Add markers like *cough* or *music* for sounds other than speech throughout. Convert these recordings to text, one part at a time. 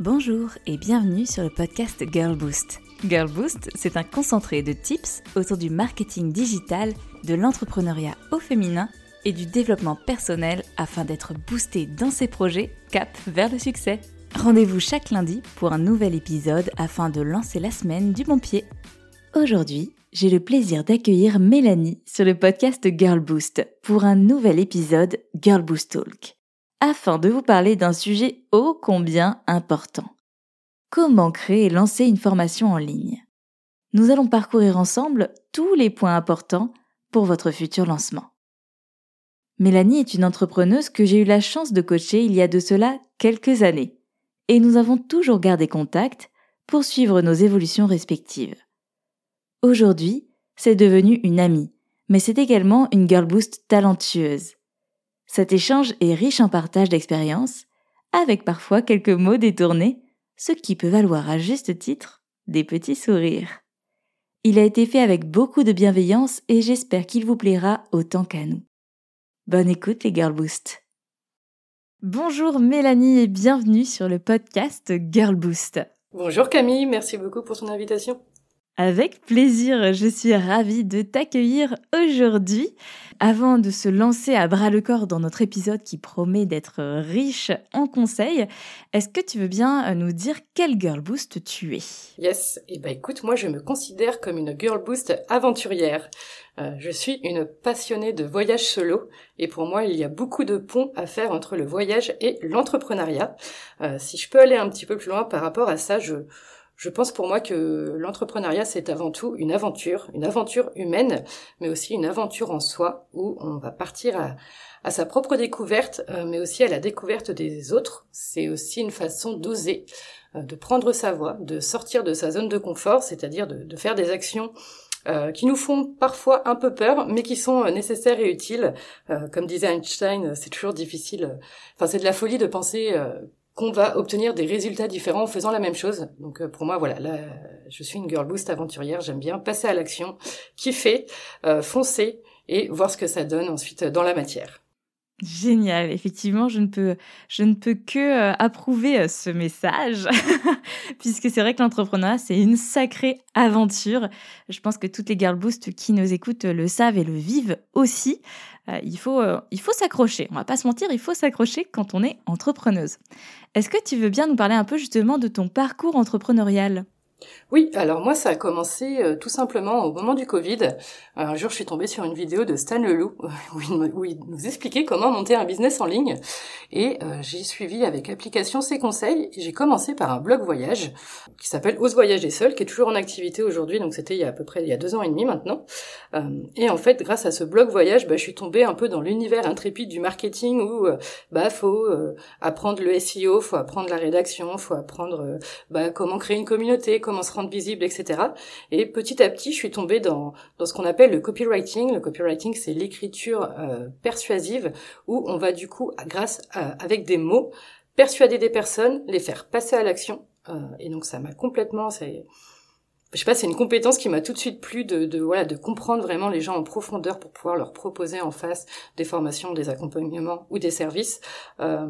Bonjour et bienvenue sur le podcast Girl Boost. Girl Boost, c'est un concentré de tips autour du marketing digital, de l'entrepreneuriat au féminin et du développement personnel afin d'être boosté dans ses projets cap vers le succès. Rendez-vous chaque lundi pour un nouvel épisode afin de lancer la semaine du bon pied. Aujourd'hui, j'ai le plaisir d'accueillir Mélanie sur le podcast Girl Boost pour un nouvel épisode Girl Boost Talk afin de vous parler d'un sujet ô combien important. Comment créer et lancer une formation en ligne? Nous allons parcourir ensemble tous les points importants pour votre futur lancement. Mélanie est une entrepreneuse que j'ai eu la chance de coacher il y a de cela quelques années, et nous avons toujours gardé contact pour suivre nos évolutions respectives. Aujourd'hui, c'est devenu une amie, mais c'est également une girl boost talentueuse. Cet échange est riche en partage d'expériences, avec parfois quelques mots détournés, ce qui peut valoir à juste titre des petits sourires. Il a été fait avec beaucoup de bienveillance et j'espère qu'il vous plaira autant qu'à nous. Bonne écoute les Girl Boost. Bonjour Mélanie et bienvenue sur le podcast Girl Boost. Bonjour Camille, merci beaucoup pour ton invitation. Avec plaisir, je suis ravie de t'accueillir aujourd'hui. Avant de se lancer à bras le corps dans notre épisode qui promet d'être riche en conseils, est-ce que tu veux bien nous dire quelle girl boost tu es? Yes, et eh ben écoute, moi je me considère comme une girl boost aventurière. Euh, je suis une passionnée de voyage solo et pour moi il y a beaucoup de ponts à faire entre le voyage et l'entrepreneuriat. Euh, si je peux aller un petit peu plus loin par rapport à ça, je je pense pour moi que l'entrepreneuriat, c'est avant tout une aventure, une aventure humaine, mais aussi une aventure en soi, où on va partir à, sa propre découverte, euh, mais aussi à la découverte des autres. C'est aussi une façon d'oser, euh, de prendre sa voix, de sortir de sa zone de confort, c'est-à-dire de, faire des actions euh, qui nous font parfois un peu peur, mais qui sont nécessaires et utiles. comme disait Einstein, c'est toujours difficile. Enfin, c'est de la folie de penser qu'on va obtenir des résultats différents en faisant la même chose. Donc euh, pour moi, voilà, là, je suis une girl boost aventurière, j'aime bien passer à l'action, kiffer, euh, foncer et voir ce que ça donne ensuite dans la matière. Génial, effectivement, je ne peux, je ne peux que euh, approuver euh, ce message, *laughs* puisque c'est vrai que l'entrepreneuriat, c'est une sacrée aventure. Je pense que toutes les girl boost qui nous écoutent le savent et le vivent aussi. Euh, il faut, faut s'accrocher. On va pas se mentir, il faut s'accrocher quand on est entrepreneuse. Est-ce que tu veux bien nous parler un peu justement de ton parcours entrepreneurial? Oui, alors moi ça a commencé euh, tout simplement au moment du Covid. Un jour je suis tombée sur une vidéo de Stan Leloup *laughs* où il, nous expliquait comment monter un business en ligne et euh, j'ai suivi avec application ses conseils j'ai commencé par un blog voyage qui s'appelle Ose voyager seul qui est toujours en activité aujourd'hui donc c'était il y a à peu près il y a deux ans et demi maintenant. Euh, et en fait grâce à ce blog voyage bah, je suis tombée un peu dans l'univers intrépide du marketing où bah faut apprendre le SEO, faut apprendre la rédaction, faut apprendre bah, comment créer une communauté, comment se rendre visible, etc. Et petit à petit, je suis tombée dans, dans ce qu'on appelle le copywriting. Le copywriting, c'est l'écriture euh, persuasive où on va du coup, grâce avec des mots, persuader des personnes, les faire passer à l'action. Euh, et donc ça m'a complètement, c'est, je sais pas, c'est une compétence qui m'a tout de suite plu de, de, voilà de comprendre vraiment les gens en profondeur pour pouvoir leur proposer en face des formations, des accompagnements ou des services. Euh,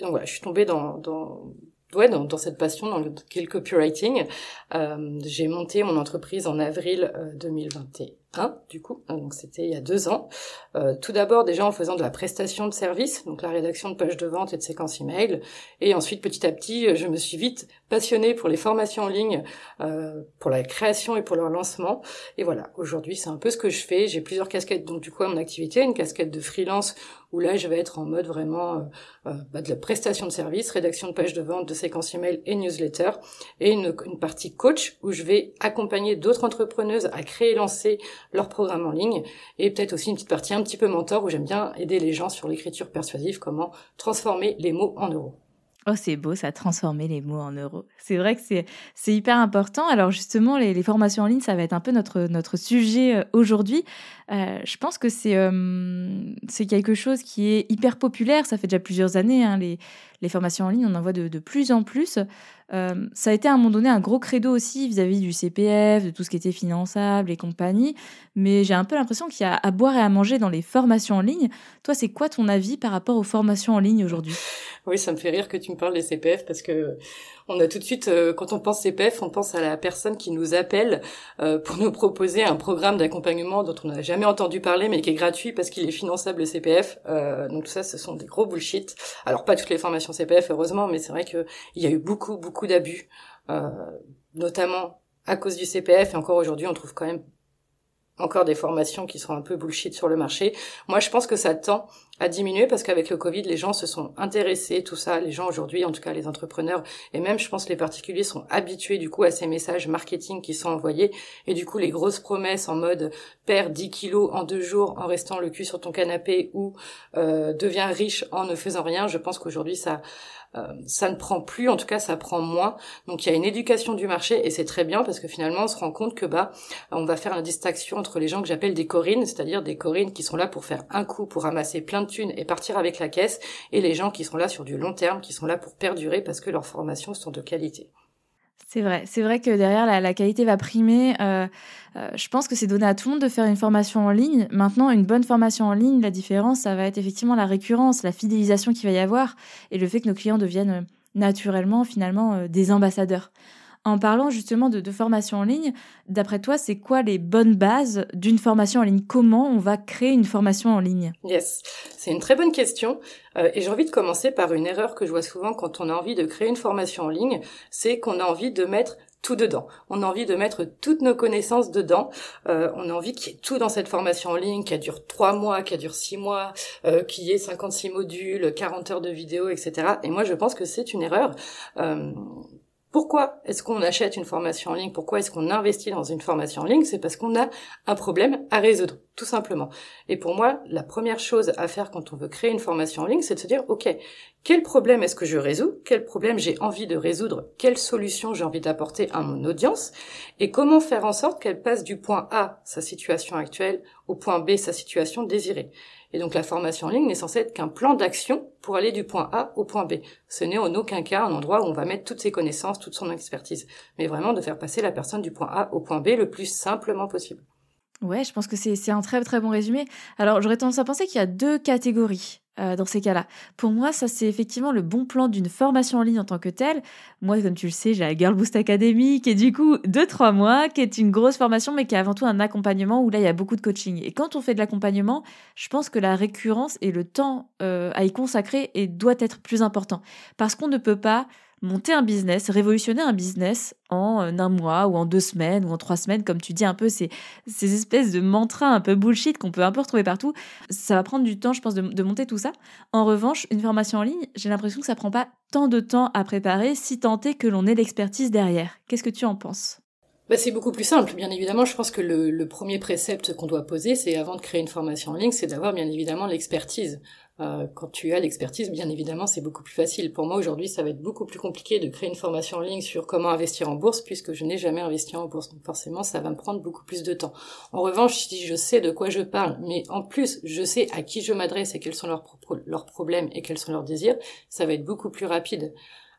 donc voilà, je suis tombée dans, dans ouais, dans, cette passion dans le, qu'est le copywriting. Euh, j'ai monté mon entreprise en avril 2021 euh, du coup, hein, donc c'était il y a deux ans. Euh, tout d'abord déjà en faisant de la prestation de service, donc la rédaction de pages de vente et de séquences email, et ensuite petit à petit, je me suis vite passionnée pour les formations en ligne, euh, pour la création et pour leur lancement. Et voilà, aujourd'hui c'est un peu ce que je fais. J'ai plusieurs casquettes donc du coup à mon activité, une casquette de freelance où là je vais être en mode vraiment euh, euh bah, de la prestation de service, rédaction de pages de vente, de séquences email et newsletter, et une, une partie coach où je vais accompagner d'autres entrepreneuses à créer et lancer leur programme en ligne et peut-être aussi une petite partie un petit peu mentor où j'aime bien aider les gens sur l'écriture persuasive, comment transformer les mots en euros. Oh, c'est beau, ça, transformer les mots en euros. C'est vrai que c'est, hyper important. Alors justement, les, formations en ligne, ça va être un peu notre, notre sujet euh, aujourd'hui. Euh, je pense que c'est, euh, c'est quelque chose qui est hyper populaire. Ça fait déjà plusieurs années. Hein, les, les formations en ligne, on en voit de, plus en plus. Euh, ça a été à un moment donné un gros credo aussi vis-à-vis du CPF, de tout ce qui était finançable et compagnie. Mais j'ai un peu l'impression qu'il y a à boire et à manger dans les formations en ligne. Toi, c'est quoi ton avis par rapport aux formations en ligne aujourd'hui? Oui, ça me fait rire que tu me parles des CPF parce que on a tout de suite, euh, quand on pense CPF, on pense à la personne qui nous appelle euh, pour nous proposer un programme d'accompagnement dont on n'a jamais entendu parler mais qui est gratuit parce qu'il est finançable le CPF. Euh, donc tout ça, ce sont des gros bullshit. Alors pas toutes les formations CPF, heureusement, mais c'est vrai qu'il y a eu beaucoup, beaucoup d'abus, notamment à cause du CPF. Et encore aujourd'hui, on trouve quand même encore des formations qui sont un peu bullshit sur le marché. Moi, je pense que ça tend à diminuer parce qu'avec le Covid, les gens se sont intéressés, tout ça. Les gens aujourd'hui, en tout cas les entrepreneurs, et même, je pense, les particuliers sont habitués du coup à ces messages marketing qui sont envoyés. Et du coup, les grosses promesses en mode perds 10 kilos en deux jours en restant le cul sur ton canapé ou euh, deviens riche en ne faisant rien, je pense qu'aujourd'hui, ça ça ne prend plus, en tout cas ça prend moins. Donc il y a une éducation du marché et c'est très bien parce que finalement on se rend compte que bah on va faire la distinction entre les gens que j'appelle des corines, c'est-à-dire des corines qui sont là pour faire un coup, pour ramasser plein de thunes et partir avec la caisse, et les gens qui sont là sur du long terme, qui sont là pour perdurer parce que leurs formations sont de qualité. C'est vrai, c'est vrai que derrière la, qualité va primer. Euh, euh, je pense que c'est donné à tout le monde de faire une formation en ligne. Maintenant, une bonne formation en ligne, la différence, ça va être effectivement la récurrence, la fidélisation qu'il va y avoir et le fait que nos clients deviennent euh, naturellement finalement des ambassadeurs. En parlant justement de, formation en ligne, d'après toi, c'est quoi les bonnes bases d'une formation en ligne? Comment on va créer une formation en ligne? Yes, c'est une très bonne question. Euh, et j'ai envie de commencer par une erreur que je vois souvent quand on a envie de créer une formation en ligne, c'est qu'on a envie de mettre tout dedans. On a envie de mettre toutes nos connaissances dedans. Euh, on a envie qu'il y ait tout dans cette formation en ligne, qui dure trois mois, qui dure six mois, euh, qu'il y ait 56 modules, 40 heures de vidéo, etc. Et moi, je pense que c'est une erreur. Pourquoi est-ce qu'on achète une formation en ligne? Pourquoi est-ce qu'on investit dans une formation en ligne? C'est parce qu'on a un problème à résoudre, tout simplement. Et pour moi, la première chose à faire quand on veut créer une formation en ligne, c'est de se dire, OK, quel problème est-ce que je résous? Quel problème j'ai envie de résoudre? Quelle solution j'ai envie d'apporter à mon audience? Et comment faire en sorte qu'elle passe du point A, sa situation actuelle, au point B, sa situation désirée? Et donc la formation en ligne n'est censée être qu'un plan d'action pour aller du point A au point B. Ce n'est en aucun cas un endroit où on va mettre toutes ses connaissances, toute son expertise, mais vraiment de faire passer la personne du point A au point B le plus simplement possible. Ouais, je pense que c'est un très très bon résumé. Alors j'aurais tendance à penser qu'il y a deux catégories. Euh, dans ces cas-là. Pour moi, ça c'est effectivement le bon plan d'une formation en ligne en tant que telle. Moi, comme tu le sais, j'ai la Girl Boost Academy qui est du coup de trois mois, qui est une grosse formation, mais qui est avant tout un accompagnement où là il y a beaucoup de coaching. Et quand on fait de l'accompagnement, je pense que la récurrence et le temps euh, à y consacrer doit être plus important parce qu'on ne peut pas monter un business, révolutionner un business en euh, un mois ou en deux semaines ou en trois semaines, comme tu dis un peu ces, ces espèces de mantras un peu bullshit qu'on peut un peu retrouver partout. Ça va prendre du temps, je pense, de, monter tout ça. En revanche, une formation en ligne, j'ai l'impression que ça prend pas tant de temps à préparer, si tant est que l'on ait l'expertise derrière. Qu'est-ce que tu en penses? Bah, c'est beaucoup plus simple. Bien évidemment, je pense que le, le premier précepte qu'on doit poser, c'est avant de créer une formation en ligne, c'est d'avoir bien évidemment l'expertise. Euh, quand tu as l'expertise, bien évidemment, c'est beaucoup plus facile. Pour moi, aujourd'hui, ça va être beaucoup plus compliqué de créer une formation en ligne sur comment investir en bourse, puisque je n'ai jamais investi en bourse. Donc forcément, ça va me prendre beaucoup plus de temps. En revanche, si je sais de quoi je parle, mais en plus, je sais à qui je m'adresse et quels sont leurs, leurs problèmes et quels sont leurs désirs, ça va être beaucoup plus rapide.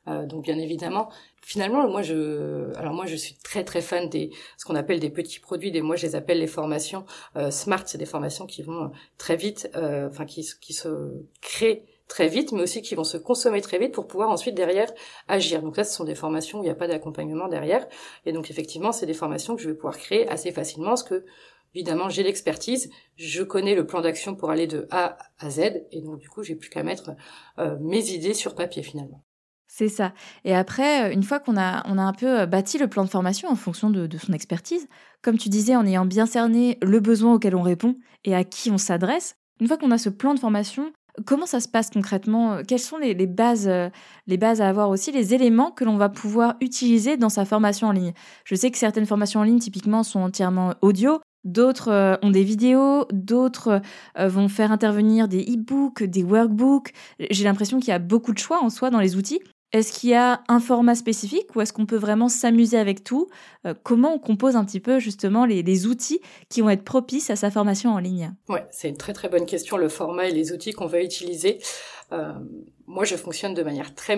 Euh, donc bien évidemment, finalement, moi je, alors moi je suis très très fan des ce qu'on appelle des petits produits. Des moi je les appelle les formations euh, smart. C'est des formations qui vont très vite, euh, enfin qui qui se créent très vite, mais aussi qui vont se consommer très vite pour pouvoir ensuite derrière agir. Donc là, ce sont des formations où il n'y a pas d'accompagnement derrière. Et donc effectivement, c'est des formations que je vais pouvoir créer assez facilement, parce que évidemment, j'ai l'expertise, je connais le plan d'action pour aller de A à Z, et donc du coup, j'ai plus qu'à mettre mes idées sur papier finalement. C'est ça. Et après, euh, une fois qu'on a, on a un peu euh, bâti le plan de formation en fonction de, son expertise, comme tu disais, en ayant bien cerné le besoin auquel on répond et à qui on s'adresse, une fois qu'on a ce plan de formation, comment ça se passe concrètement? Quelles sont les, bases, euh, les bases à avoir aussi, les éléments que l'on va pouvoir utiliser dans sa formation en ligne? Je sais que certaines formations en ligne, typiquement, sont entièrement audio. D'autres ont des vidéos, d'autres vont faire intervenir des e-books, des workbooks. J'ai l'impression qu'il y a beaucoup de choix en soi dans les outils. Est-ce qu'il y a un format spécifique ou est-ce qu'on peut vraiment s'amuser avec tout? Euh, Comment on compose un petit peu justement les, outils qui vont être propices à sa formation en ligne? Ouais, c'est une très très bonne question, le format et les outils qu'on va utiliser. Euh, moi, je fonctionne de manière très,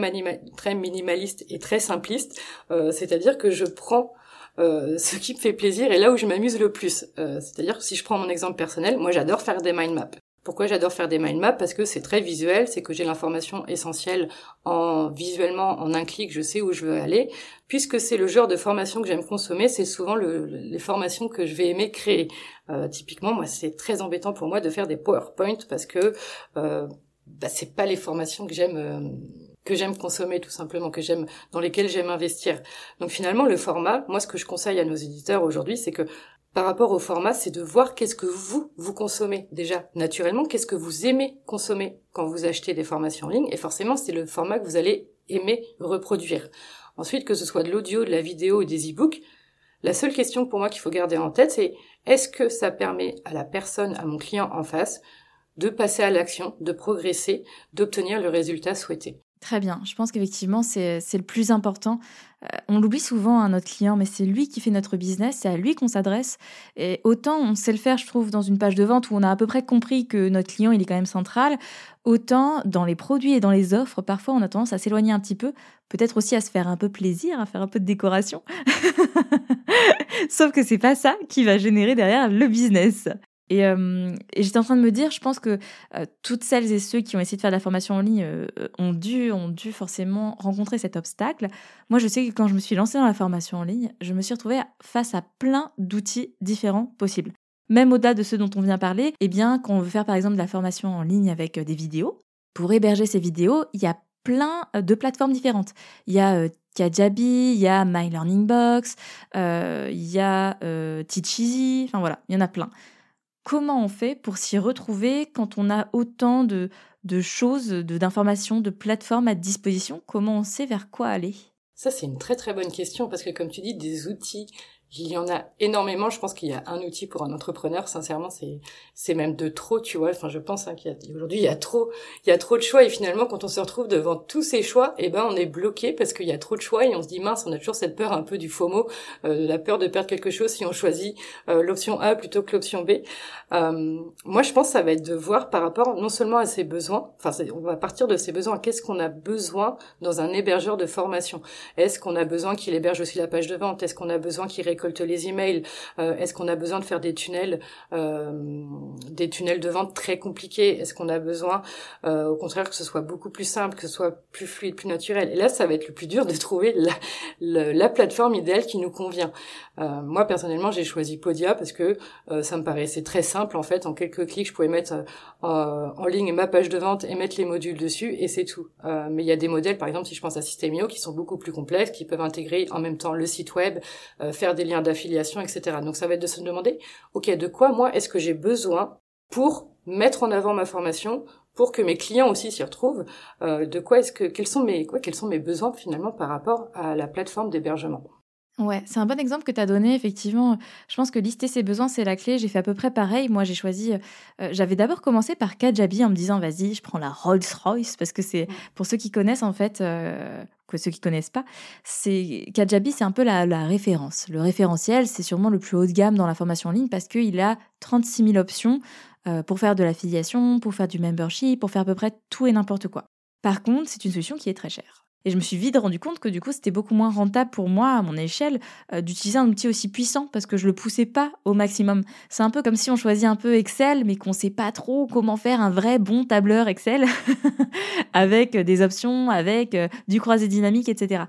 minimaliste et très simpliste, euh, c'est-à-dire que je prends *laughs* ce qui me fait plaisir et là où je m'amuse le plus. C'est-à-dire que si je prends mon exemple personnel, moi j'adore faire des mind maps. Pourquoi j'adore faire des mind maps? Parce que c'est très visuel, c'est que j'ai l'information essentielle en visuellement en un clic, je sais où je veux aller. Puisque c'est le genre de formation que j'aime consommer, c'est souvent le, les formations que je vais aimer créer. Euh, typiquement, moi, c'est très embêtant pour moi de faire des PowerPoint parce que euh, bah, c'est pas les formations que j'aime. Euh, que j'aime consommer tout simplement, que j'aime dans lesquelles j'aime investir. Donc finalement le format, moi ce que je conseille à nos éditeurs aujourd'hui, c'est que par rapport au format, c'est de voir qu'est-ce que vous, vous consommez déjà naturellement, qu'est-ce que vous aimez consommer quand vous achetez des formations en ligne, et forcément c'est le format que vous allez aimer reproduire. Ensuite, que ce soit de l'audio, de la vidéo ou des e-books, la seule question pour moi qu'il faut garder en tête, c'est est-ce que ça permet à la personne, à mon client en face, de passer à l'action, de progresser, d'obtenir le résultat souhaité? Très bien. Je pense qu'effectivement, c'est le plus important. Euh, on l'oublie souvent à notre client, mais c'est lui qui fait notre business, c'est à lui qu'on s'adresse. Et autant on sait le faire, je trouve, dans une page de vente où on a à peu près compris que notre client, il est quand même central, autant dans les produits et dans les offres, parfois on a tendance à s'éloigner un petit peu, peut-être aussi à se faire un peu plaisir, à faire un peu de décoration. *laughs* Sauf que c'est pas ça qui va générer derrière le business. Euh, et, j'étais en train de me dire, je pense que euh, toutes celles et ceux qui ont essayé de faire de la formation en ligne euh, ont, dû, ont dû forcément rencontrer cet obstacle. Moi, je sais que quand je me suis lancée dans la formation en ligne, je me suis retrouvée face à plein d'outils différents possibles. Même au-delà de ceux dont on vient parler, eh bien, quand on veut faire par exemple de la formation en ligne avec des vidéos, pour héberger ces vidéos, il y a plein de plateformes différentes. Il y a Kajabi, il y a My Learning Box, il y a Teacheasy, enfin voilà, il y en a plein comment on fait pour s'y retrouver quand on a autant de, choses, d'informations, de, plateformes à disposition? Comment on sait vers quoi aller? Ça, c'est une très très bonne question parce que comme tu dis, des outils il y en a énormément. Je pense qu'il y a un outil pour un entrepreneur. Sincèrement, c'est c'est même de trop, tu vois. Enfin, je pense hein, qu'aujourd'hui il y a trop, il y a trop de choix et finalement, quand on se retrouve devant tous ces choix, eh ben on est bloqué parce qu'il y a trop de choix et on se dit mince, on a toujours cette peur un peu du FOMO, euh, la peur de perdre quelque chose si on choisit euh, l'option A plutôt que l'option B. Euh, moi, je pense que ça va être de voir par rapport non seulement à ses besoins. Enfin, on va partir de ses besoins. Qu'est-ce qu'on a besoin dans un hébergeur de formation? Est-ce qu'on a besoin qu'il héberge aussi la page de vente? Est-ce qu'on a besoin qu'il les emails euh, Est-ce qu'on a besoin de faire des tunnels, euh, des tunnels de vente très compliqués? Est-ce qu'on a besoin, euh, au contraire, que ce soit beaucoup plus simple, que ce soit plus fluide, plus naturel? Et là, ça va être le plus dur de trouver la, la, plateforme idéale qui nous convient. moi, personnellement, j'ai choisi Podia parce que ça me paraissait très simple. En fait, en quelques clics, je pouvais mettre en ligne ma page de vente et mettre les modules dessus, et c'est tout. mais il y a des modèles, par exemple, si je pense à Systemio, qui sont beaucoup plus complexes, qui peuvent intégrer en même temps le site web, faire des d'affiliation etc. Donc ça va être de se demander, ok, de quoi moi est-ce que j'ai besoin pour mettre en avant ma formation, pour que mes clients aussi s'y retrouvent, euh, de quoi est-ce que quels sont mes quoi quels sont mes besoins finalement par rapport à la plateforme d'hébergement? Ouais, c'est un bon exemple que tu as donné, effectivement. Je pense que lister ses besoins, c'est la clé. J'ai fait à peu près pareil. Moi, j'ai choisi. Euh, j'avais d'abord commencé par Kajabi en me disant, vas-y, je prends la Rolls-Royce, parce que c'est, pour ceux qui connaissent, en fait, euh, que ceux qui connaissent pas, c'est Kajabi, c'est un peu la, référence. Le référentiel, c'est sûrement le plus haut de gamme dans la formation en ligne parce qu'il a 36 000 options euh, pour faire de l'affiliation, pour faire du membership, pour faire à peu près tout et n'importe quoi. Par contre, c'est une solution qui est très chère. Et je me suis vite rendu compte que du coup, c'était beaucoup moins rentable pour moi, à mon échelle, euh, d'utiliser un outil aussi puissant parce que je le poussais pas au maximum. C'est un peu comme si on choisit un peu Excel, mais qu'on sait pas trop comment faire un vrai bon tableur Excel *laughs* avec des options, avec euh, du croisé dynamique, etc.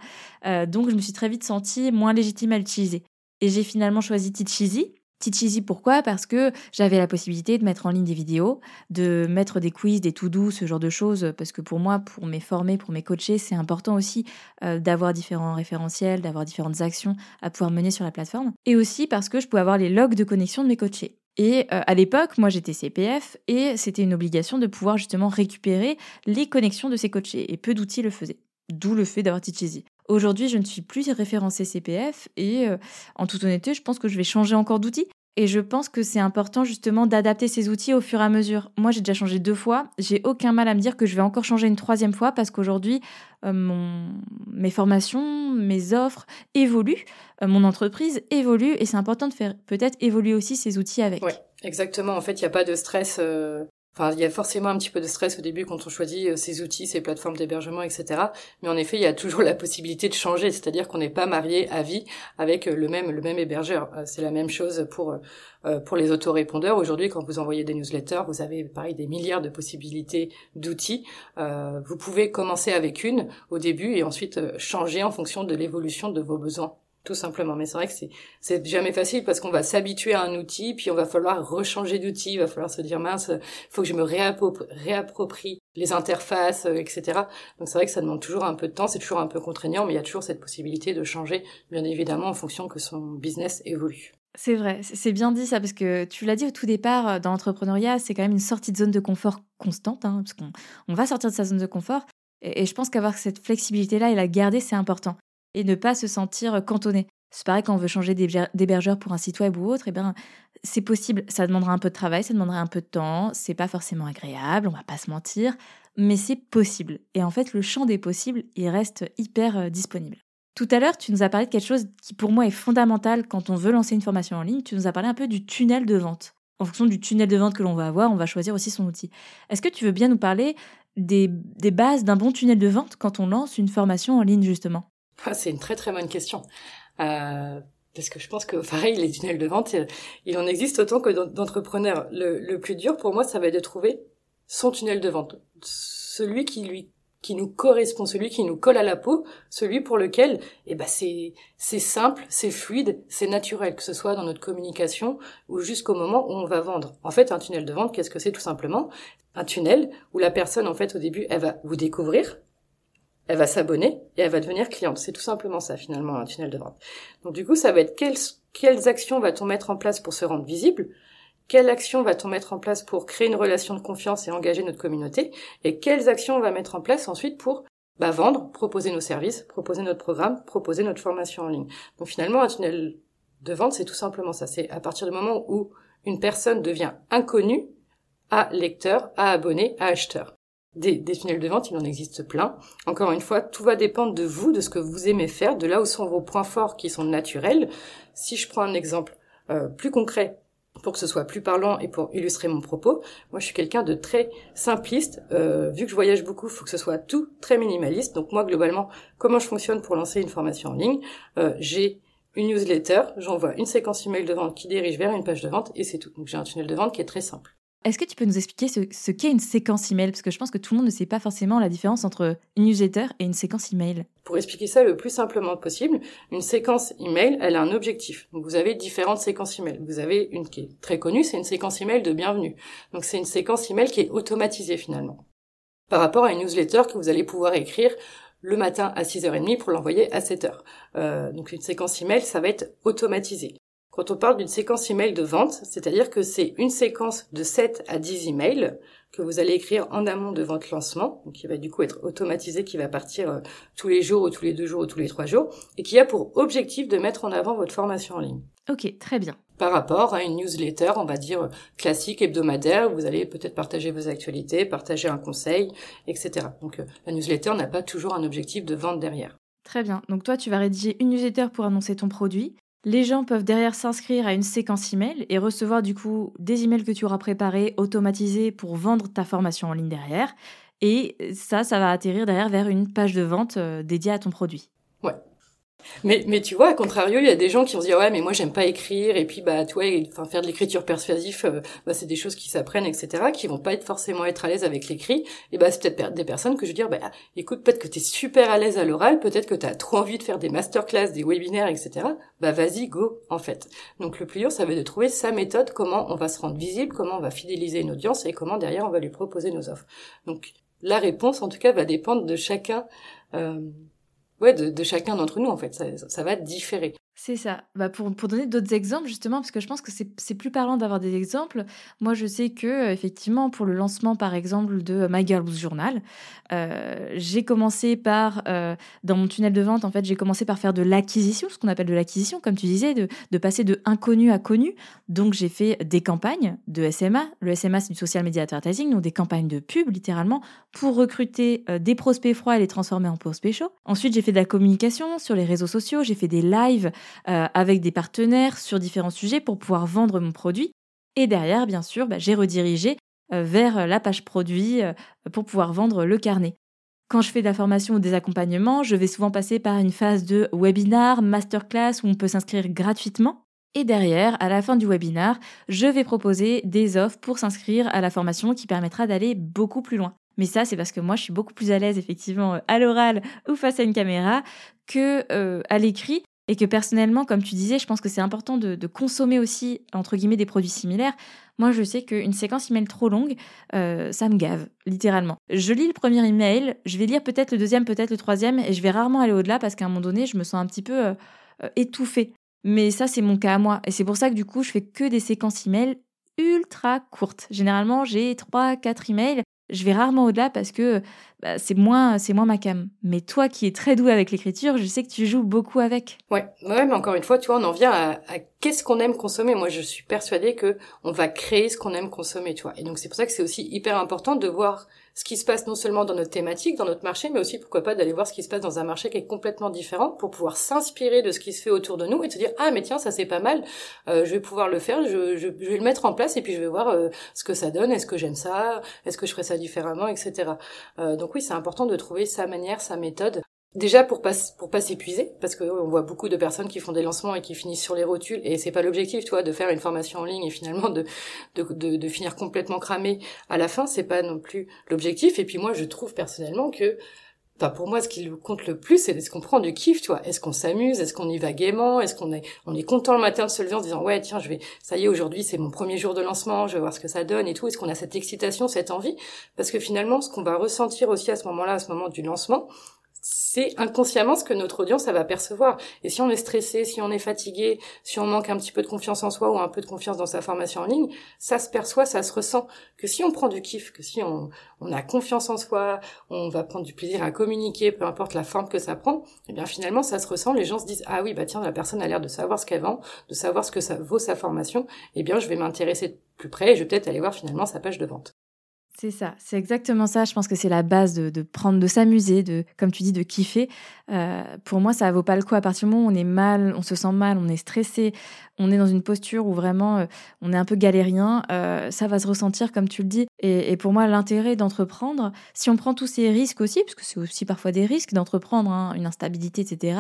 Euh, donc, je me suis très vite sentie moins légitime à l'utiliser. Et j'ai finalement choisi Teacheasy, Teach pourquoi? Parce que j'avais la possibilité de mettre en ligne des vidéos, de mettre des quiz, des tout doux, ce genre de choses, parce que pour moi, pour mes formés, pour mes coachés, c'est important aussi euh, d'avoir différents référentiels, d'avoir différentes actions à pouvoir mener sur la plateforme. Et aussi parce que je pouvais avoir les logs de connexion de mes coachés. Et euh, à l'époque, moi j'étais CPF et c'était une obligation de pouvoir justement récupérer les connexions de ces coachés. Et peu d'outils le faisaient. D'où le fait d'avoir Teach Aujourd'hui, je ne suis plus référencée CPF et euh, en toute honnêteté, je pense que je vais changer encore d'outil Et je pense que c'est important justement d'adapter ces outils au fur et à mesure. Moi, j'ai déjà changé deux fois. J'ai aucun mal à me dire que je vais encore changer une troisième fois parce qu'aujourd'hui, euh, mes formations, mes offres évoluent, euh, mon entreprise évolue et c'est important de faire peut-être évoluer aussi ces outils avec. Oui, exactement. En fait, il n'y a pas de stress. Enfin, il y a forcément un petit peu de stress au début quand on choisit euh, ces outils, ces plateformes d'hébergement, etc. Mais en effet, il y a toujours la possibilité de changer, c'est-à-dire qu'on n'est pas marié à vie avec euh, le même hébergeur. Euh, c'est la même chose pour pour les autorépondeurs. Aujourd'hui, quand vous envoyez des newsletters, vous avez pareil des milliards de possibilités d'outils. vous pouvez commencer avec une au début et ensuite changer en fonction de l'évolution de vos besoins tout simplement. Mais c'est vrai que c'est jamais facile parce qu'on va s'habituer à un outil, puis on va falloir rechanger d'outil, il va falloir se dire mince, faut que je me réapproprie les interfaces, euh, etc. Donc c'est vrai que ça demande toujours un peu de temps, c'est toujours un peu contraignant, mais il y a toujours cette possibilité de changer, bien évidemment, en fonction que son business évolue. C'est vrai, c'est bien dit ça, parce que tu l'as dit au tout départ, euh, dans l'entrepreneuriat, c'est quand même une sortie de zone de confort constante, hein, parce qu'on on va sortir de sa zone de confort. Et je pense qu'avoir cette flexibilité-là et la garder, c'est important et ne pas se sentir cantonné. C'est pareil quand on veut changer d'hébergeur pour un site web ou autre, eh bien, c'est possible. Ça demandera un peu de travail, ça demandera un peu de temps, c'est pas forcément agréable, on va pas se mentir, mais c'est possible. Et en fait, le champ des possibles, il reste hyper euh, disponible. Tout à l'heure, tu nous as parlé de quelque chose qui pour moi est fondamental quand on veut lancer une formation en ligne. Tu nous as parlé un peu du tunnel de vente. En fonction du tunnel de vente que l'on va avoir, on va choisir aussi son outil. Est-ce que tu veux bien nous parler des bases d'un bon tunnel de vente quand on lance une formation en ligne justement? C'est une très très bonne question. Euh, parce que je pense que *laughs* pareil, les tunnels de vente, euh, il en existe autant que d'entrepreneurs. Le, le plus dur pour moi, ça va être de trouver son tunnel de vente, celui qui lui qui nous correspond, celui qui nous colle à la peau, celui pour lequel, eh ben c'est c'est simple, c'est fluide, c'est naturel, que ce soit dans notre communication ou jusqu'au moment où on va vendre. En fait, un tunnel de vente, qu'est-ce que c'est tout simplement? Un tunnel où la personne, en fait, au début, elle va vous découvrir, elle va s'abonner et elle va devenir cliente. C'est tout simplement ça finalement un tunnel de vente. Donc du coup, ça va être quelles, quelles actions va-t-on mettre en place pour se rendre visible Quelles actions va-t-on mettre en place pour créer une relation de confiance et engager notre communauté Et quelles actions on va mettre en place ensuite pour bah, vendre, proposer nos services, proposer notre programme, proposer notre formation en ligne. Donc finalement, un tunnel de vente, c'est tout simplement ça. C'est à partir du moment où une personne devient inconnue à lecteur, à abonné, à acheteur des, tunnels de vente, il en existe plein. Encore une fois, tout va dépendre de vous, de ce que vous aimez faire, de là où sont vos points forts qui sont naturels. Si je prends un exemple euh, plus concret pour que ce soit plus parlant et pour illustrer mon propos, moi je suis quelqu'un de très simpliste. Euh, vu que je voyage beaucoup, il faut que ce soit tout très minimaliste. Donc moi globalement, comment je fonctionne pour lancer une formation en ligne euh, J'ai une newsletter, j'envoie une séquence email de vente qui dirige vers une page de vente et c'est tout. Donc j'ai un tunnel de vente qui est très simple. Est-ce que tu peux nous expliquer ce, qu'est une séquence email? Parce que je pense que tout le monde ne sait pas forcément la différence entre une newsletter et une séquence email. Pour expliquer ça le plus simplement possible, une séquence email, elle a un objectif. Vous avez différentes séquences email. Vous avez une qui est très connue, c'est une séquence email de bienvenue. Donc c'est une séquence email qui est automatisée finalement. Par rapport à une newsletter que vous allez pouvoir écrire le matin à 6h30 pour l'envoyer à 7h. Euh, donc une séquence email, ça va être automatisé. Quand on parle d'une séquence email de vente, c'est-à-dire que c'est une séquence de 7 à 10 emails que vous allez écrire en amont de votre lancement, donc qui va du coup être automatisé, qui va partir euh, tous les jours ou tous les deux jours ou tous les trois jours, et qui a pour objectif de mettre en avant votre formation en ligne. Ok, très bien. Par rapport à une newsletter, on va dire classique, hebdomadaire, où vous allez peut-être partager vos actualités, partager un conseil, etc. Donc euh, la newsletter n'a pas toujours un objectif de vente derrière. Très bien. Donc toi, tu vas rédiger une newsletter pour annoncer ton produit. Les gens peuvent derrière s'inscrire à une séquence email et recevoir du coup des emails que tu auras préparés, automatisés pour vendre ta formation en ligne derrière. Et ça, ça va atterrir derrière vers une page de vente euh, dédiée à ton produit. Mais, mais tu vois, à contrario, il y a des gens qui vont se dire ouais, mais moi j'aime pas écrire et puis bah tu vois, enfin faire de l'écriture persuasive, euh, bah, c'est des choses qui s'apprennent, etc. Qui vont pas être forcément être à l'aise avec l'écrit. Et bah c'est peut-être des personnes que je veux dire bah écoute, peut-être que t'es super à l'aise à l'oral, peut-être que t'as trop envie de faire des masterclass, des webinaires, etc. Bah vas-y, go en fait. Donc le plus dur, ça va être de trouver sa méthode, comment on va se rendre visible, comment on va fidéliser une audience et comment derrière on va lui proposer nos offres. Donc la réponse, en tout cas, va dépendre de chacun. Euh, de, chacun d'entre nous, en fait. Ça va différer. C'est ça. Bah pour, pour donner d'autres exemples, justement, parce que je pense que c'est plus parlant d'avoir des exemples. Moi, je sais que, euh, effectivement, pour le lancement, par exemple, de My Girl Journal, euh, j'ai commencé par, euh, dans mon tunnel de vente, en fait, j'ai commencé par faire de l'acquisition, ce qu'on appelle de l'acquisition, comme tu disais, de, de passer de inconnu à connu. Donc, j'ai fait des campagnes de SMA. Le SMA, c'est du social media advertising, donc des campagnes de pub, littéralement, pour recruter des prospects froids et les transformer en prospects chauds. Ensuite, j'ai fait de la communication sur les réseaux sociaux, j'ai fait des lives euh, avec des partenaires sur différents sujets pour pouvoir vendre mon produit. Et derrière, bien sûr, bah, j'ai redirigé euh, vers la page produit euh, pour pouvoir vendre le carnet. Quand je fais de la formation ou des accompagnements, je vais souvent passer par une phase de webinar, masterclass où on peut s'inscrire gratuitement. Et derrière, à la fin du webinar, je vais proposer des offres pour s'inscrire à la formation qui permettra d'aller beaucoup plus loin. Mais ça, c'est parce que moi, je suis beaucoup plus à l'aise, effectivement, à l'oral ou face à une caméra que à l'écrit. Et que personnellement, comme tu disais, je pense que c'est important de, consommer aussi, entre guillemets, des produits similaires. Moi, je sais qu'une séquence email trop longue, euh, ça me gave, littéralement. Je lis le premier email, je vais lire peut-être le deuxième, peut-être le troisième, et je vais rarement aller au-delà parce qu'à un moment donné, je me sens un petit peu euh, euh, étouffée. Mais ça, c'est mon cas à moi. Et c'est pour ça que du coup, je fais que des séquences email ultra courtes. Généralement, j'ai 3-4 emails je vais rarement au-delà parce que bah, c'est moins c'est moins ma cam. Mais toi qui es très doué avec l'écriture, je sais que tu joues beaucoup avec. Ouais, ouais, mais encore une fois, tu vois, on en vient à, qu'est-ce qu'on aime consommer. Moi, je suis persuadée que on va créer ce qu'on aime consommer, tu vois. Et donc c'est pour ça que c'est aussi hyper important de voir ce qui se passe non seulement dans notre thématique, dans notre marché, mais aussi pourquoi pas d'aller voir ce qui se passe dans un marché qui est complètement différent pour pouvoir s'inspirer de ce qui se fait autour de nous et se dire ah mais tiens ça c'est pas mal, euh, je vais pouvoir le faire, je, je, vais le mettre en place et puis je vais voir euh, ce que ça donne, est-ce que j'aime ça, est-ce que je ferais ça différemment, etc. Euh, donc oui c'est important de trouver sa manière, sa méthode Déjà pour pas pour pas s'épuiser parce que on voit beaucoup de personnes qui font des lancements et qui finissent sur les rotules et c'est pas l'objectif toi de faire une formation en ligne et finalement de de, de, de finir complètement cramé à la fin c'est pas non plus l'objectif et puis moi je trouve personnellement que bah pour moi, ce qui compte le plus, c'est est-ce qu'on prend du kiff, tu vois. Est-ce qu'on s'amuse, est-ce qu'on y va gaiement, est-ce qu'on est, on est content le matin de se lever en se disant ouais tiens je vais, ça y est aujourd'hui c'est mon premier jour de lancement, je vais voir ce que ça donne et tout. Est-ce qu'on a cette excitation, cette envie? Parce que finalement, ce qu'on va ressentir aussi à ce moment-là, à ce moment du lancement, c'est inconsciemment ce que notre audience va percevoir. Et si on est stressé, si on est fatigué, si on manque un petit peu de confiance en soi ou un peu de confiance dans sa formation en ligne, ça se perçoit, ça se ressent. Que si on prend du kiff, que si on, on a confiance en soi, on va prendre du plaisir à communiquer, peu importe la forme que ça prend, eh bien finalement ça se ressent. Les gens se disent ah oui bah tiens la personne a l'air de savoir ce qu'elle vend, de savoir ce que ça vaut sa formation. Eh bien je vais m'intéresser plus près et je vais peut-être aller voir finalement sa page de vente. C'est ça, c'est exactement ça. Je pense que c'est la base de, prendre, de s'amuser, de, comme tu dis, de kiffer. Euh, pour moi, ça vaut pas le coup. À partir du moment où on est mal, on se sent mal, on est stressé, on est dans une posture où vraiment euh, on est un peu galérien, euh, ça va se ressentir comme tu le dis. Et, pour moi, l'intérêt d'entreprendre, si on prend tous ces risques aussi, parce que c'est aussi parfois des risques d'entreprendre, hein, une instabilité, etc.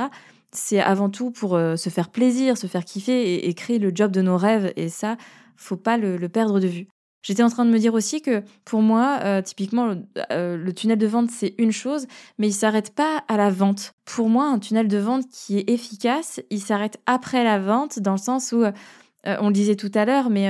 C'est avant tout pour se faire plaisir, se faire kiffer et, créer le job de nos rêves. Et ça, faut pas le perdre de vue. J'étais en train de me dire aussi que pour moi, euh, typiquement, euh, le tunnel de vente, c'est une chose, mais il s'arrête pas à la vente. Pour moi, un tunnel de vente qui est efficace, il s'arrête après la vente, dans le sens où, euh, on le disait tout à l'heure, mais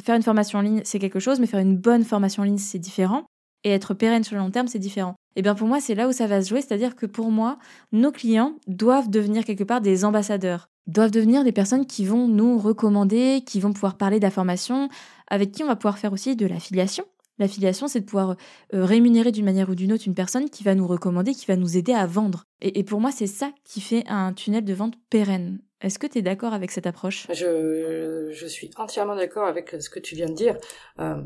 faire une formation en ligne, c'est quelque chose, mais faire une bonne formation en ligne, c'est différent. Et être pérenne sur le long terme, c'est différent. Et eh bien pour moi, c'est là où ça va se jouer, c'est-à-dire que pour moi, nos clients doivent devenir quelque part des ambassadeurs doivent devenir des personnes qui vont nous recommander, qui vont pouvoir parler d'informations, avec qui on va pouvoir faire aussi de l'affiliation. L'affiliation, c'est de pouvoir euh, rémunérer d'une manière ou d'une autre une personne qui va nous recommander, qui va nous aider à vendre. Et, pour moi, c'est ça qui fait un tunnel de vente pérenne. Est-ce que tu es d'accord avec cette approche? Je, je, suis entièrement d'accord avec ce que tu viens de dire. Euh,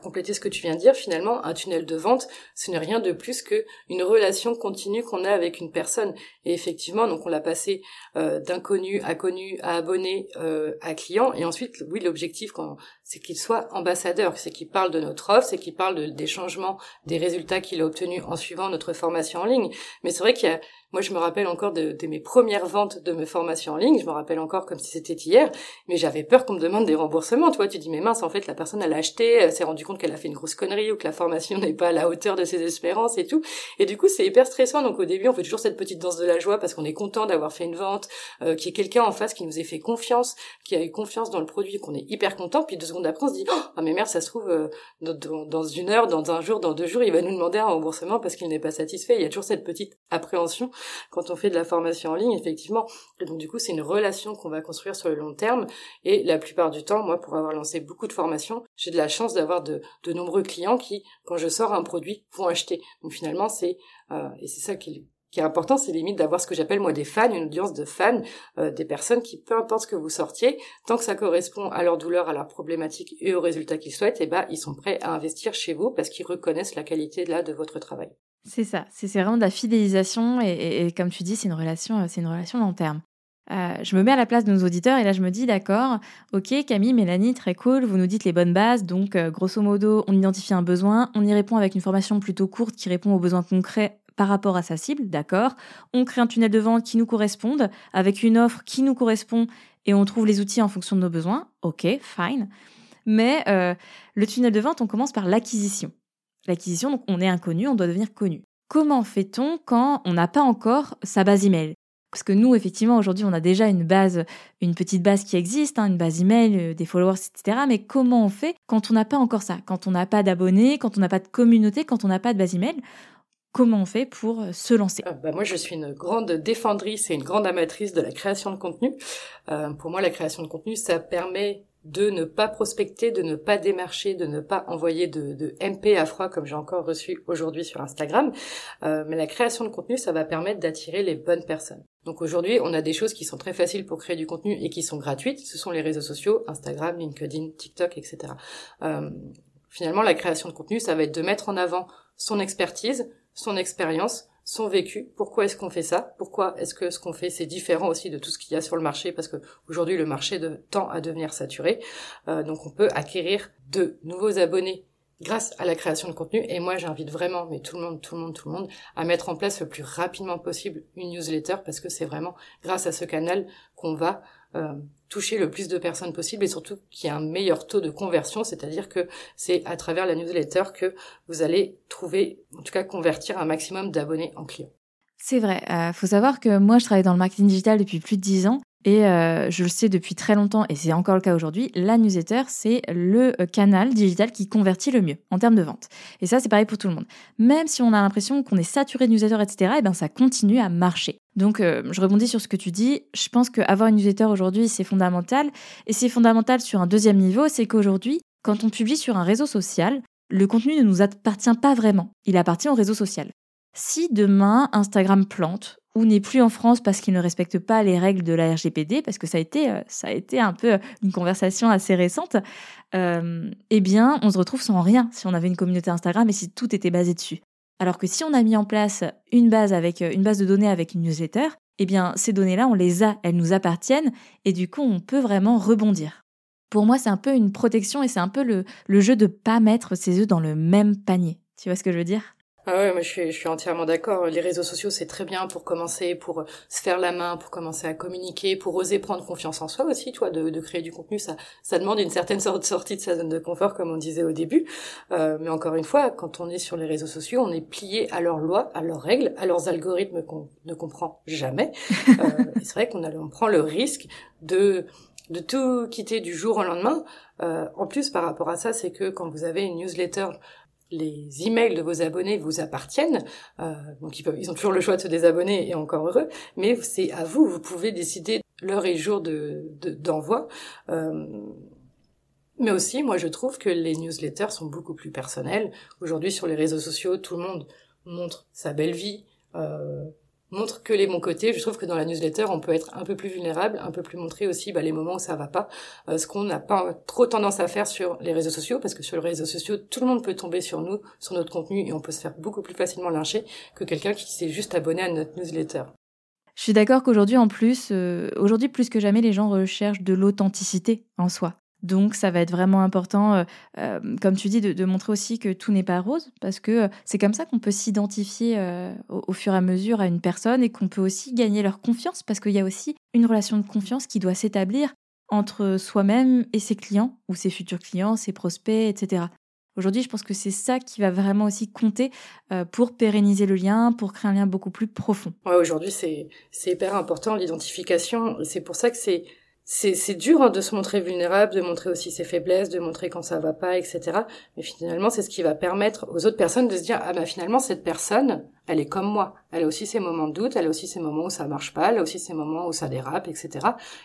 compléter ce que tu viens de dire, finalement, un tunnel de vente, ce n'est rien de plus que une relation continue qu'on a avec une personne. Et effectivement, donc on l'a passé euh, d'inconnu à connu, à abonné, euh, à client. Et ensuite, oui, l'objectif, c'est qu'il soit ambassadeur, c'est qu'il parle de notre offre, c'est qu'il parle des changements, des résultats qu'il a obtenus en suivant notre formation en ligne. Mais c'est vrai qu'il y a moi, je me rappelle encore de, mes premières ventes de mes formations en ligne. Je me rappelle encore comme si c'était hier, mais j'avais peur qu'on me demande des remboursements. Tu vois, tu dis mais mince, en fait, la personne elle a acheté, elle s'est rendue compte qu'elle a fait une grosse connerie ou que la formation *laughs* n'est pas à la hauteur de ses espérances et tout. Et du coup, c'est hyper stressant. Donc au début, on fait toujours cette petite danse de la joie parce qu'on est content d'avoir fait une vente, euh, qu'il y ait quelqu'un en face qui nous ait fait confiance, qui a eu confiance dans le produit, qu'on est hyper content. Puis deux secondes seconde d'après, on se dit oh, ah mais merde, ça se trouve euh, dans, une heure, dans un jour, dans deux jours, il va nous demander un remboursement parce qu'il n'est pas satisfait. Il y a toujours cette petite appréhension quand on fait de la formation en ligne, effectivement. Et donc du coup, c'est une relation qu'on va construire sur le long terme. Et la plupart du temps, moi, pour avoir lancé beaucoup de formations, j'ai de la chance d'avoir de, de nombreux clients qui, quand je sors un produit, vont acheter. Donc finalement, c'est euh, et c'est ça qui qui est important, c'est limite d'avoir ce que j'appelle moi des fans, une audience de fans, euh, des personnes qui, peu importe ce que vous sortiez, tant que ça correspond à leur douleur, à leur problématique et aux résultats qu'ils souhaitent, et eh ben ils sont prêts à investir chez vous parce qu'ils reconnaissent la qualité là de votre travail. C'est ça, c'est vraiment de la fidélisation et, comme tu dis, c'est une relation, euh, c'est une relation long terme. Euh, je me mets à la place de nos auditeurs et là je me dis d'accord, ok Camille, Mélanie, très cool, vous nous dites les bonnes bases, donc grosso modo on identifie un besoin, on y répond avec une formation plutôt courte qui répond aux besoins concrets par rapport à sa cible, d'accord. On crée un tunnel de vente qui nous corresponde, avec une offre qui nous correspond, et on trouve les outils en fonction de nos besoins. Ok, fine. Mais euh, le tunnel de vente, on commence par l'acquisition. L'acquisition, donc on est inconnu, on doit devenir connu. Comment fait-on quand on n'a pas encore sa base email? Parce que nous, effectivement, aujourd'hui, on a déjà une base, une petite base qui existe, hein, une base email, euh, des followers, etc. Mais comment on fait quand on n'a pas encore ça? Quand on n'a pas d'abonnés, quand on n'a pas de communauté, quand on n'a pas de base email? Comment on fait pour euh, se lancer ah, bah Moi, je suis une grande défendrice et une grande amatrice de la création de contenu. Euh, pour moi, la création de contenu, ça permet de ne pas prospecter, de ne pas démarcher, de ne pas envoyer de, de MP à froid comme j'ai encore reçu aujourd'hui sur Instagram. Euh, mais la création de contenu, ça va permettre d'attirer les bonnes personnes. Donc aujourd'hui, on a des choses qui sont très faciles pour créer du contenu et qui sont gratuites. Ce sont les réseaux sociaux, Instagram, LinkedIn, TikTok, etc. Euh, finalement, la création de contenu, ça va être de mettre en avant son expertise, son expérience, son vécu. Pourquoi est-ce qu'on fait ça Pourquoi est-ce que ce qu'on fait c'est différent aussi de tout ce qu'il y a sur le marché Parce que aujourd'hui le marché tend à devenir saturé. Euh, donc on peut acquérir de nouveaux abonnés grâce à la création de contenu. Et moi, j'invite vraiment, mais tout le monde, tout le monde, tout le monde, à mettre en place le plus rapidement possible une newsletter parce que c'est vraiment grâce à ce canal qu'on va toucher le plus de personnes possible et surtout qu'il y a un meilleur taux de conversion, c'est-à-dire que c'est à travers la newsletter que vous allez trouver, en tout cas convertir un maximum d'abonnés en clients. C'est vrai. Euh, faut savoir que moi, je travaille dans le marketing digital depuis plus de dix ans et euh, je le sais depuis très longtemps, et c'est encore le cas aujourd'hui, la newsletter, c'est le euh, canal digital qui convertit le mieux en termes de vente. Et ça, c'est pareil pour tout le monde. Même si on a l'impression qu'on est saturé de newsletter, etc., et ben ça continue à marcher. Donc, euh, je rebondis sur ce que tu dis. Je pense qu'avoir une newsletter aujourd'hui, c'est fondamental. Et c'est fondamental sur un deuxième niveau, c'est qu'aujourd'hui, quand on publie sur un réseau social, le contenu ne nous appartient pas vraiment. Il appartient au réseau social. Si demain Instagram plante ou n'est plus en France parce qu'il ne respecte pas les règles de la RGPD, parce que ça a été, euh, ça a été un peu une conversation assez récente, euh, eh bien, on se retrouve sans rien si on avait une communauté Instagram et si tout était basé dessus. Alors que si on a mis en place une base avec euh, une base de données avec une newsletter, eh bien, ces données-là, on les a, elles nous appartiennent et du coup, on peut vraiment rebondir. Pour moi, c'est un peu une protection et c'est un peu le, le jeu de pas mettre ses œufs dans le même panier. Tu vois ce que je veux dire? Ah ouais, moi je suis, je suis entièrement d'accord. Les réseaux sociaux, c'est très bien pour commencer, pour se faire la main, pour commencer à communiquer, pour oser prendre confiance en soi aussi, toi, de, de créer du contenu. Ça, ça demande une certaine sorte de sortie de sa zone de confort, comme on disait au début. Euh, mais encore une fois, quand on est sur les réseaux sociaux, on est plié à leurs lois, à leurs règles, à leurs algorithmes qu'on ne comprend jamais. *laughs* Euh, c'est vrai qu'on on prend le risque de de tout quitter du jour au lendemain. Euh, en plus, par rapport à ça, c'est que quand vous avez une newsletter les emails de vos abonnés vous appartiennent, euh, donc ils, peuvent, ils ont toujours le choix de se désabonner et encore heureux, mais c'est à vous, vous pouvez décider l'heure et jour de d'envoi. euh, mais aussi, moi je trouve que les newsletters sont beaucoup plus personnels. Aujourd'hui sur les réseaux sociaux, tout le monde montre sa belle vie, euh, montre que les bons côtés. Je trouve que dans la newsletter, on peut être un peu plus vulnérable, un peu plus montrer aussi bah, les moments où ça va pas, euh, ce qu'on n'a pas trop tendance à faire sur les réseaux sociaux, parce que sur les réseaux sociaux, tout le monde peut tomber sur nous, sur notre contenu, et on peut se faire beaucoup plus facilement lyncher que quelqu'un qui s'est juste abonné à notre newsletter. Je suis d'accord qu'aujourd'hui, en plus, euh, aujourd'hui plus que jamais, les gens recherchent de l'authenticité en soi. Donc ça va être vraiment important, euh, euh, comme tu dis, de, montrer aussi que tout n'est pas rose, parce que euh, c'est comme ça qu'on peut s'identifier au, fur et à mesure à une personne et qu'on peut aussi gagner leur confiance, parce qu'il y a aussi une relation de confiance qui doit s'établir entre soi-même et ses clients, ou ses futurs clients, ses prospects, etc. Aujourd'hui, je pense que c'est ça qui va vraiment aussi compter pour pérenniser le lien, pour créer un lien beaucoup plus profond. Ouais, aujourd'hui, c'est hyper important l'identification. C'est pour ça que c'est c'est dur hein, de se montrer vulnérable, de montrer aussi ses faiblesses, de montrer quand ça va pas, etc. Mais finalement, c'est ce qui va permettre aux autres personnes de se dire ah bah finalement cette personne, elle est comme moi. Elle a aussi ses moments de doute, elle a aussi ses moments où ça marche pas, elle a aussi ses moments où ça dérape, etc.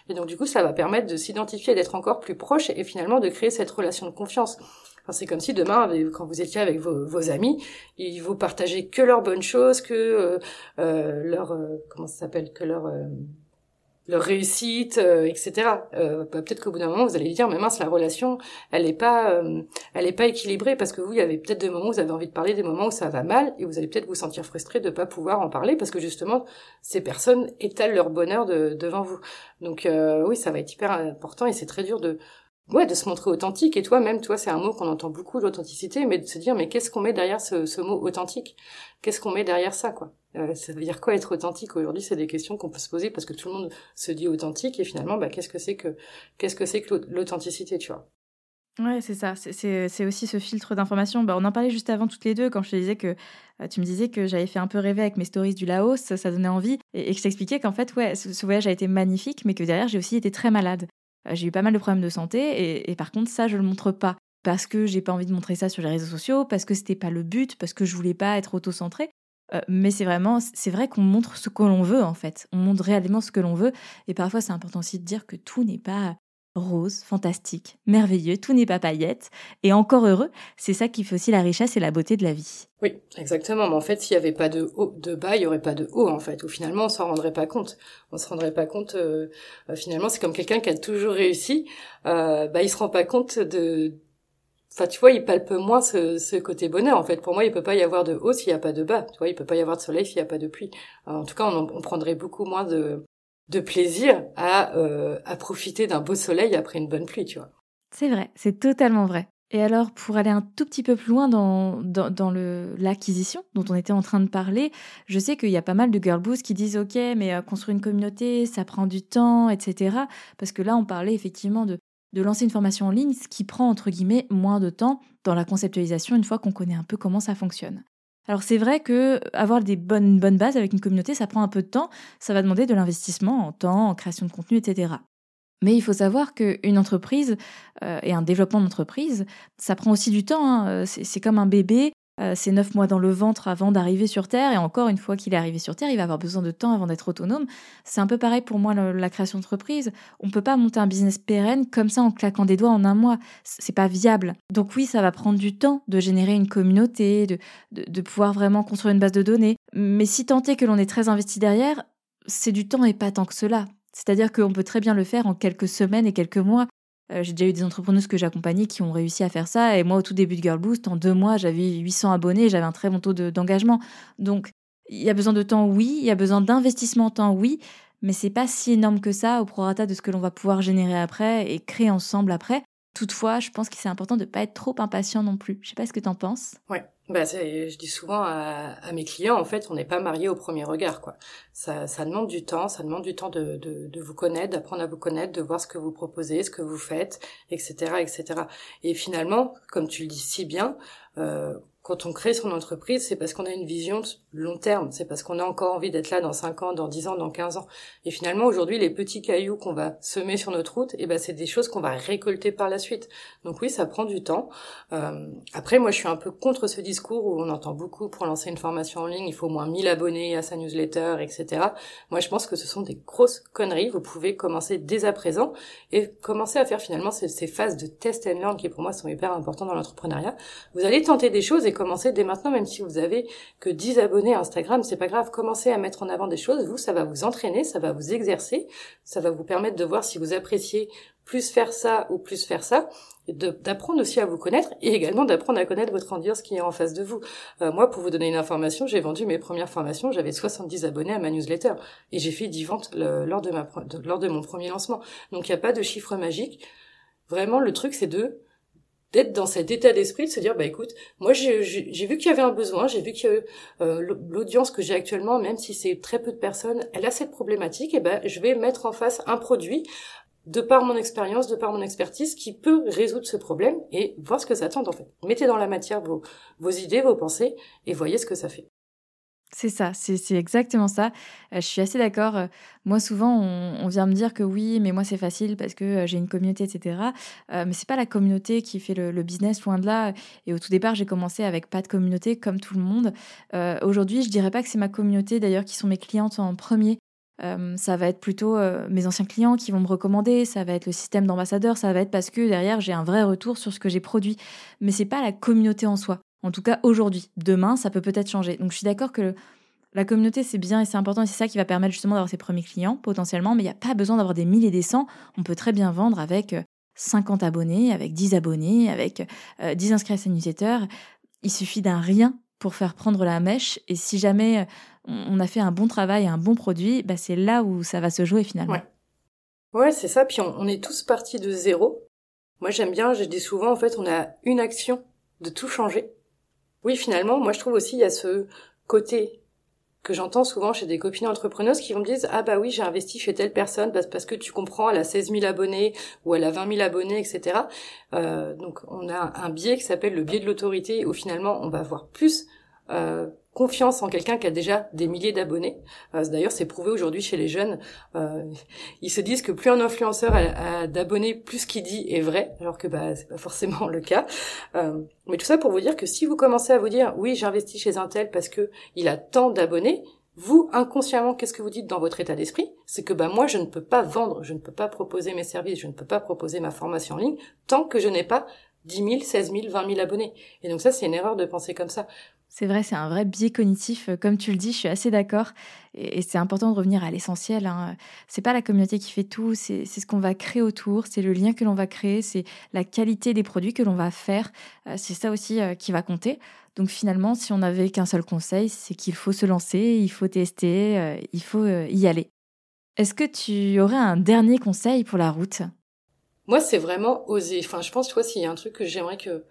Et donc du coup, ça va permettre de s'identifier, d'être encore plus proche et finalement de créer cette relation de confiance. Enfin, c'est comme si demain, quand vous étiez avec vos, amis, ils vous partageaient que leurs bonnes choses, que euh, euh leur euh, comment ça s'appelle, que leur euh, leur réussite, euh, etc. Euh, bah, peut-être qu'au bout d'un moment, vous allez dire, mais mince, la relation, elle est pas, euh, elle est pas équilibrée parce que vous, il y avait peut-être des moments où vous avez envie de parler, des moments où ça va mal, et vous allez peut-être vous sentir frustré de pas pouvoir en parler parce que justement, ces personnes étalent leur bonheur de, devant vous. Donc oui, ça va être hyper important et c'est très dur de ouais, de se montrer authentique. Et toi, même, toi, c'est un mot qu'on entend beaucoup, l'authenticité, mais de se dire, mais qu'est-ce qu'on met derrière ce, mot authentique? Qu'est-ce qu'on met derrière ça, quoi? Euh, Ça veut dire quoi être authentique? Aujourd'hui C'est des questions qu'on peut se poser parce que tout le monde se dit authentique et finalement, bah, qu'est-ce que c'est que qu'est-ce que c'est que l'authenticité, tu vois? Ouais, c'est ça. C'est aussi ce filtre d'information. Bah, on en parlait juste avant toutes les deux quand je te disais que euh, tu me disais que j'avais fait un peu rêver avec mes stories du Laos, ça, donnait envie, et, que je t'expliquais qu'en fait, ouais, ce, voyage a été magnifique, mais que derrière j'ai aussi été très malade. Euh, j'ai eu pas mal de problèmes de santé et, par contre ça je le montre pas parce que j'ai pas envie de montrer ça sur les réseaux sociaux, parce que c'était pas le but, parce que je voulais pas être auto-centrée. Euh, mais c'est vraiment, c'est vrai qu'on montre ce que l'on veut en fait. On montre réellement ce que l'on veut. Et parfois, c'est important aussi de dire que tout n'est pas rose, fantastique, merveilleux, tout n'est pas paillette, et encore heureux, c'est ça qui fait aussi la richesse et la beauté de la vie. Oui, exactement. Mais en fait, s'il n'y avait pas de haut, de bas, il n'y aurait pas de haut, en fait. Ou finalement, on s'en rendrait pas compte. On se rendrait pas compte. Euh, euh, finalement, c'est comme quelqu'un qui a toujours réussi. Euh, bah, il se rend pas compte de. Enfin, tu vois, il palpe moins ce, ce, côté bonheur. En fait, pour moi, il peut pas y avoir de haut s'il n'y a pas de bas. Tu vois, il peut pas y avoir de soleil s'il n'y a pas de pluie. en tout cas, on prendrait beaucoup moins de de plaisir à, euh, à profiter d'un beau soleil après une bonne pluie, tu vois. C'est vrai, c'est totalement vrai. Et alors, pour aller un tout petit peu plus loin dans, dans, l'acquisition dont on était en train de parler, je sais qu'il y a pas mal de girl boosts qui disent Ok, mais euh, construire une communauté, ça prend du temps, etc. Parce que là, on parlait effectivement de, de lancer une formation en ligne, ce qui prend entre guillemets moins de temps dans la conceptualisation une fois qu'on connaît un peu comment ça fonctionne. Alors c'est vrai que avoir des bonnes, bonnes bases avec une communauté, ça prend un peu de temps, ça va demander de l'investissement en temps, en création de contenu, etc. Mais il faut savoir qu'une entreprise euh, et un développement d'entreprise, ça prend aussi du temps. Hein. C'est comme un bébé, euh, c'est neuf mois dans le ventre avant d'arriver sur Terre, et encore une fois qu'il est arrivé sur Terre, il va avoir besoin de temps avant d'être autonome. C'est un peu pareil pour moi la, création d'entreprise. On ne peut pas monter un business pérenne comme ça en claquant des doigts en un mois. C'est pas viable. Donc oui, ça va prendre du temps de générer une communauté, de, de, pouvoir vraiment construire une base de données. Mais si tant est que l'on est très investi derrière, c'est du temps et pas tant que cela. C'est-à-dire qu'on peut très bien le faire en quelques semaines et quelques mois. Euh, j'ai déjà eu des entrepreneuses que j'ai accompagnées qui ont réussi à faire ça. Et moi, au tout début de Girl Boost, en deux mois, j'avais 800 abonnés, j'avais un très bon taux d'engagement. Donc, il y a besoin de temps, oui. Il y a besoin d'investissement en temps, oui. Mais c'est pas si énorme que ça au prorata de ce que l'on va pouvoir générer après et créer ensemble après. Toutefois, je pense que c'est important de ne pas être trop impatient non plus. Je sais pas ce que tu en penses. Ouais. Bah, je dis souvent à, mes clients, en fait, on n'est pas marié au premier regard, quoi. Ça, ça demande du temps, ça demande du temps de, de, de vous connaître, d'apprendre à vous connaître, de voir ce que vous proposez, ce que vous faites, etc., etc. Et finalement, comme tu le dis si bien, euh, quand on crée son entreprise, c'est parce qu'on a une vision long terme, c'est parce qu'on a encore envie d'être là dans 5 ans, dans 10 ans, dans 15 ans. Et finalement, aujourd'hui, les petits cailloux qu'on va semer sur notre route, eh ben, c'est des choses qu'on va récolter par la suite. Donc oui, ça prend du temps. Euh, après, moi, je suis un peu contre ce discours où on entend beaucoup pour lancer une formation en ligne, il faut au moins 1000 abonnés à sa newsletter, etc. Moi, je pense que ce sont des grosses conneries. Vous pouvez commencer dès à présent et commencer à faire finalement ces, ces phases de test and learn qui, pour moi, sont hyper importantes dans l'entrepreneuriat. Vous allez tenter des choses et commencez dès maintenant, même si vous avez que 10 abonnés à Instagram, c'est pas grave, commencez à mettre en avant des choses, vous, ça va vous entraîner, ça va vous exercer, ça va vous permettre de voir si vous appréciez plus faire ça ou plus faire ça, d'apprendre aussi à vous connaître et également d'apprendre à connaître votre audience qui est en face de vous. Euh, moi, pour vous donner une information, j'ai vendu mes premières formations, j'avais 70 abonnés à ma newsletter et j'ai fait 10 ventes lors, de lors de mon premier lancement. Donc il n'y a pas de chiffre magique. Vraiment, le truc, c'est de d'être dans cet état d'esprit de se dire bah écoute moi j'ai vu qu'il y avait un besoin j'ai vu que euh, l'audience que j'ai actuellement même si c'est très peu de personnes elle a cette problématique et ben je vais mettre en face un produit de par mon expérience, de par mon expertise, qui peut résoudre ce problème et voir ce que ça tente en fait. Mettez dans la matière vos, vos idées, vos pensées et voyez ce que ça fait. C'est ça, c'est exactement ça. Euh, je suis assez d'accord. Euh, moi, souvent, on, vient me dire que oui, mais moi, c'est facile parce que euh, j'ai une communauté, etc. mais c'est pas la communauté qui fait le, business, loin de là. Et au tout départ, j'ai commencé avec pas de communauté, comme tout le monde. Aujourd'hui, je dirais pas que c'est ma communauté, d'ailleurs, qui sont mes clientes en premier. ça va être plutôt mes anciens clients qui vont me recommander, ça va être le système d'ambassadeur, ça va être parce que derrière j'ai un vrai retour sur ce que j'ai produit. Mais c'est pas la communauté en soi. En tout cas, aujourd'hui. Demain, ça peut peut-être changer. Donc, je suis d'accord que la communauté, c'est bien et c'est important. Et c'est ça qui va permettre justement d'avoir ses premiers clients, potentiellement. Mais il n'y a pas besoin d'avoir des milliers et des cents. On peut très bien vendre avec 50 euh, abonnés, avec 10 abonnés, avec 10 euh, inscrits à sa newsletter. Il suffit d'un rien pour faire prendre la mèche. Et si jamais euh, on a fait un bon travail, un bon produit, bah c'est là où ça va se jouer finalement. Ouais, c'est ça. Puis on, on est tous partis de zéro. Moi, j'aime bien, je dis souvent, en fait, on a une action de tout changer. Oui, finalement, moi je trouve aussi il y a ce côté que j'entends souvent chez des copines entrepreneuses qui vont me dire ah bah oui j'ai investi chez telle personne parce que tu comprends elle a 16 000 abonnés ou elle a 20 000 abonnés etc euh, donc on a un biais qui s'appelle le biais de l'autorité où finalement on va avoir plus euh, confiance en quelqu'un qui a déjà des milliers d'abonnés. Euh, d'ailleurs, c'est prouvé aujourd'hui chez les jeunes. Euh, ils se disent que plus un influenceur a, d'abonnés, plus ce qu'il dit est vrai, alors que bah c'est pas forcément *laughs* le cas. Euh, mais tout ça pour vous dire que si vous commencez à vous dire oui, j'investis chez un tel parce que il a tant d'abonnés, vous inconsciemment, qu'est-ce que vous dites dans votre état d'esprit? C'est que bah moi, je ne peux pas vendre, je ne peux pas proposer mes services, je ne peux pas proposer ma formation en ligne tant que je n'ai pas 10 000, 16 000, 20 000 abonnés. Et donc ça, c'est une erreur de penser comme ça. C'est vrai, c'est un vrai biais cognitif. Euh, comme tu le dis, je suis assez d'accord. Et, c'est important de revenir à l'essentiel. Hein. C'est pas la communauté qui fait tout, c'est ce qu'on va créer autour, c'est le lien que l'on va créer, c'est la qualité des produits que l'on va faire. Euh, c'est ça aussi euh, qui va compter. Donc finalement, si on n'avait qu'un seul conseil, c'est qu'il faut se lancer, il faut tester, il faut y aller. Est-ce que tu aurais un dernier conseil pour la route? Moi, c'est vraiment oser. Enfin, je pense, toi, s'il y a un truc que j'aimerais que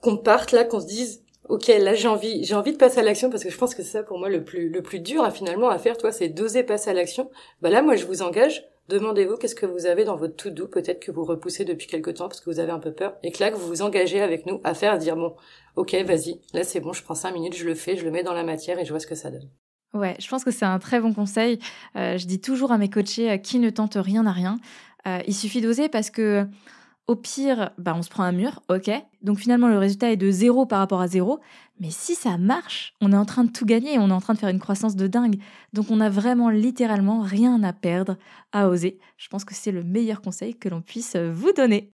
qu'on parte là, qu'on se dise, ok, là j'ai envie, j'ai envie de passer à l'action parce que je pense que c'est ça pour moi le plus le plus dur à finalement à faire. Toi, c'est d'oser passer à l'action. Bah là, moi, je vous engage. Demandez-vous qu'est-ce que vous avez dans votre tout doux, peut-être que vous repoussez depuis quelque temps parce que vous avez un peu peur, et que là que vous vous engagez avec nous à faire, à dire bon, ok, vas-y, là c'est bon, je prends cinq minutes, je le fais, je le mets dans la matière et je vois ce que ça donne. Ouais, je pense que c'est un très bon conseil. Euh, je dis toujours à mes coachés, euh, qui ne tente rien n'a rien. Euh, il suffit d'oser parce que au pire, bah, on se prend un mur, ok. Donc finalement, le résultat est de zéro par rapport à zéro. Mais si ça marche, on est en train de tout gagner, on est en train de faire une croissance de dingue. Donc on a vraiment littéralement rien à perdre à oser. Je pense que c'est le meilleur conseil que l'on puisse vous donner.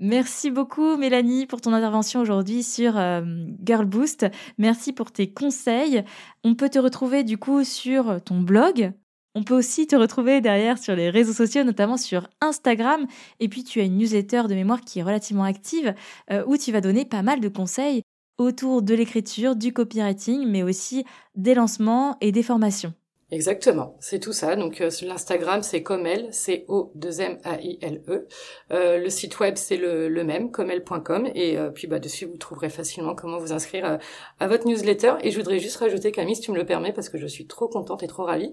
Merci beaucoup Mélanie pour ton intervention aujourd'hui sur euh, Girl Boost. Merci pour tes conseils. On peut te retrouver du coup sur ton blog on peut aussi te retrouver derrière sur les réseaux sociaux, notamment sur Instagram. Et puis tu as une newsletter de mémoire qui est relativement active, euh, où tu vas donner pas mal de conseils autour de l'écriture, du copywriting, mais aussi des lancements et des formations. Exactement, c'est tout ça. Donc euh, l'Instagram c'est elle, c'est O 2 M A I L E. Euh, le site web c'est le, le, même comelle.com et euh, puis bah dessus vous trouverez facilement comment vous inscrire à, à, votre newsletter et je voudrais juste rajouter Camille si tu me le permets parce que je suis trop contente et trop ravie.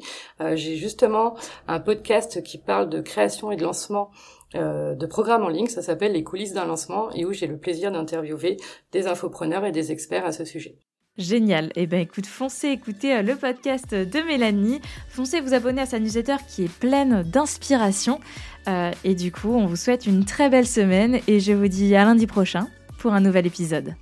j'ai justement un podcast qui parle de création et de lancement de programmes en ligne, ça s'appelle Les coulisses d'un lancement et où j'ai le plaisir d'interviewer des infopreneurs et des experts à ce sujet. Génial. Eh bien, écoute, foncez écouter euh, le podcast de Mélanie. Foncez vous abonner à sa newsletter qui est pleine d'inspiration. Euh, et du coup, on vous souhaite une très belle semaine et je vous dis à lundi prochain pour un nouvel épisode.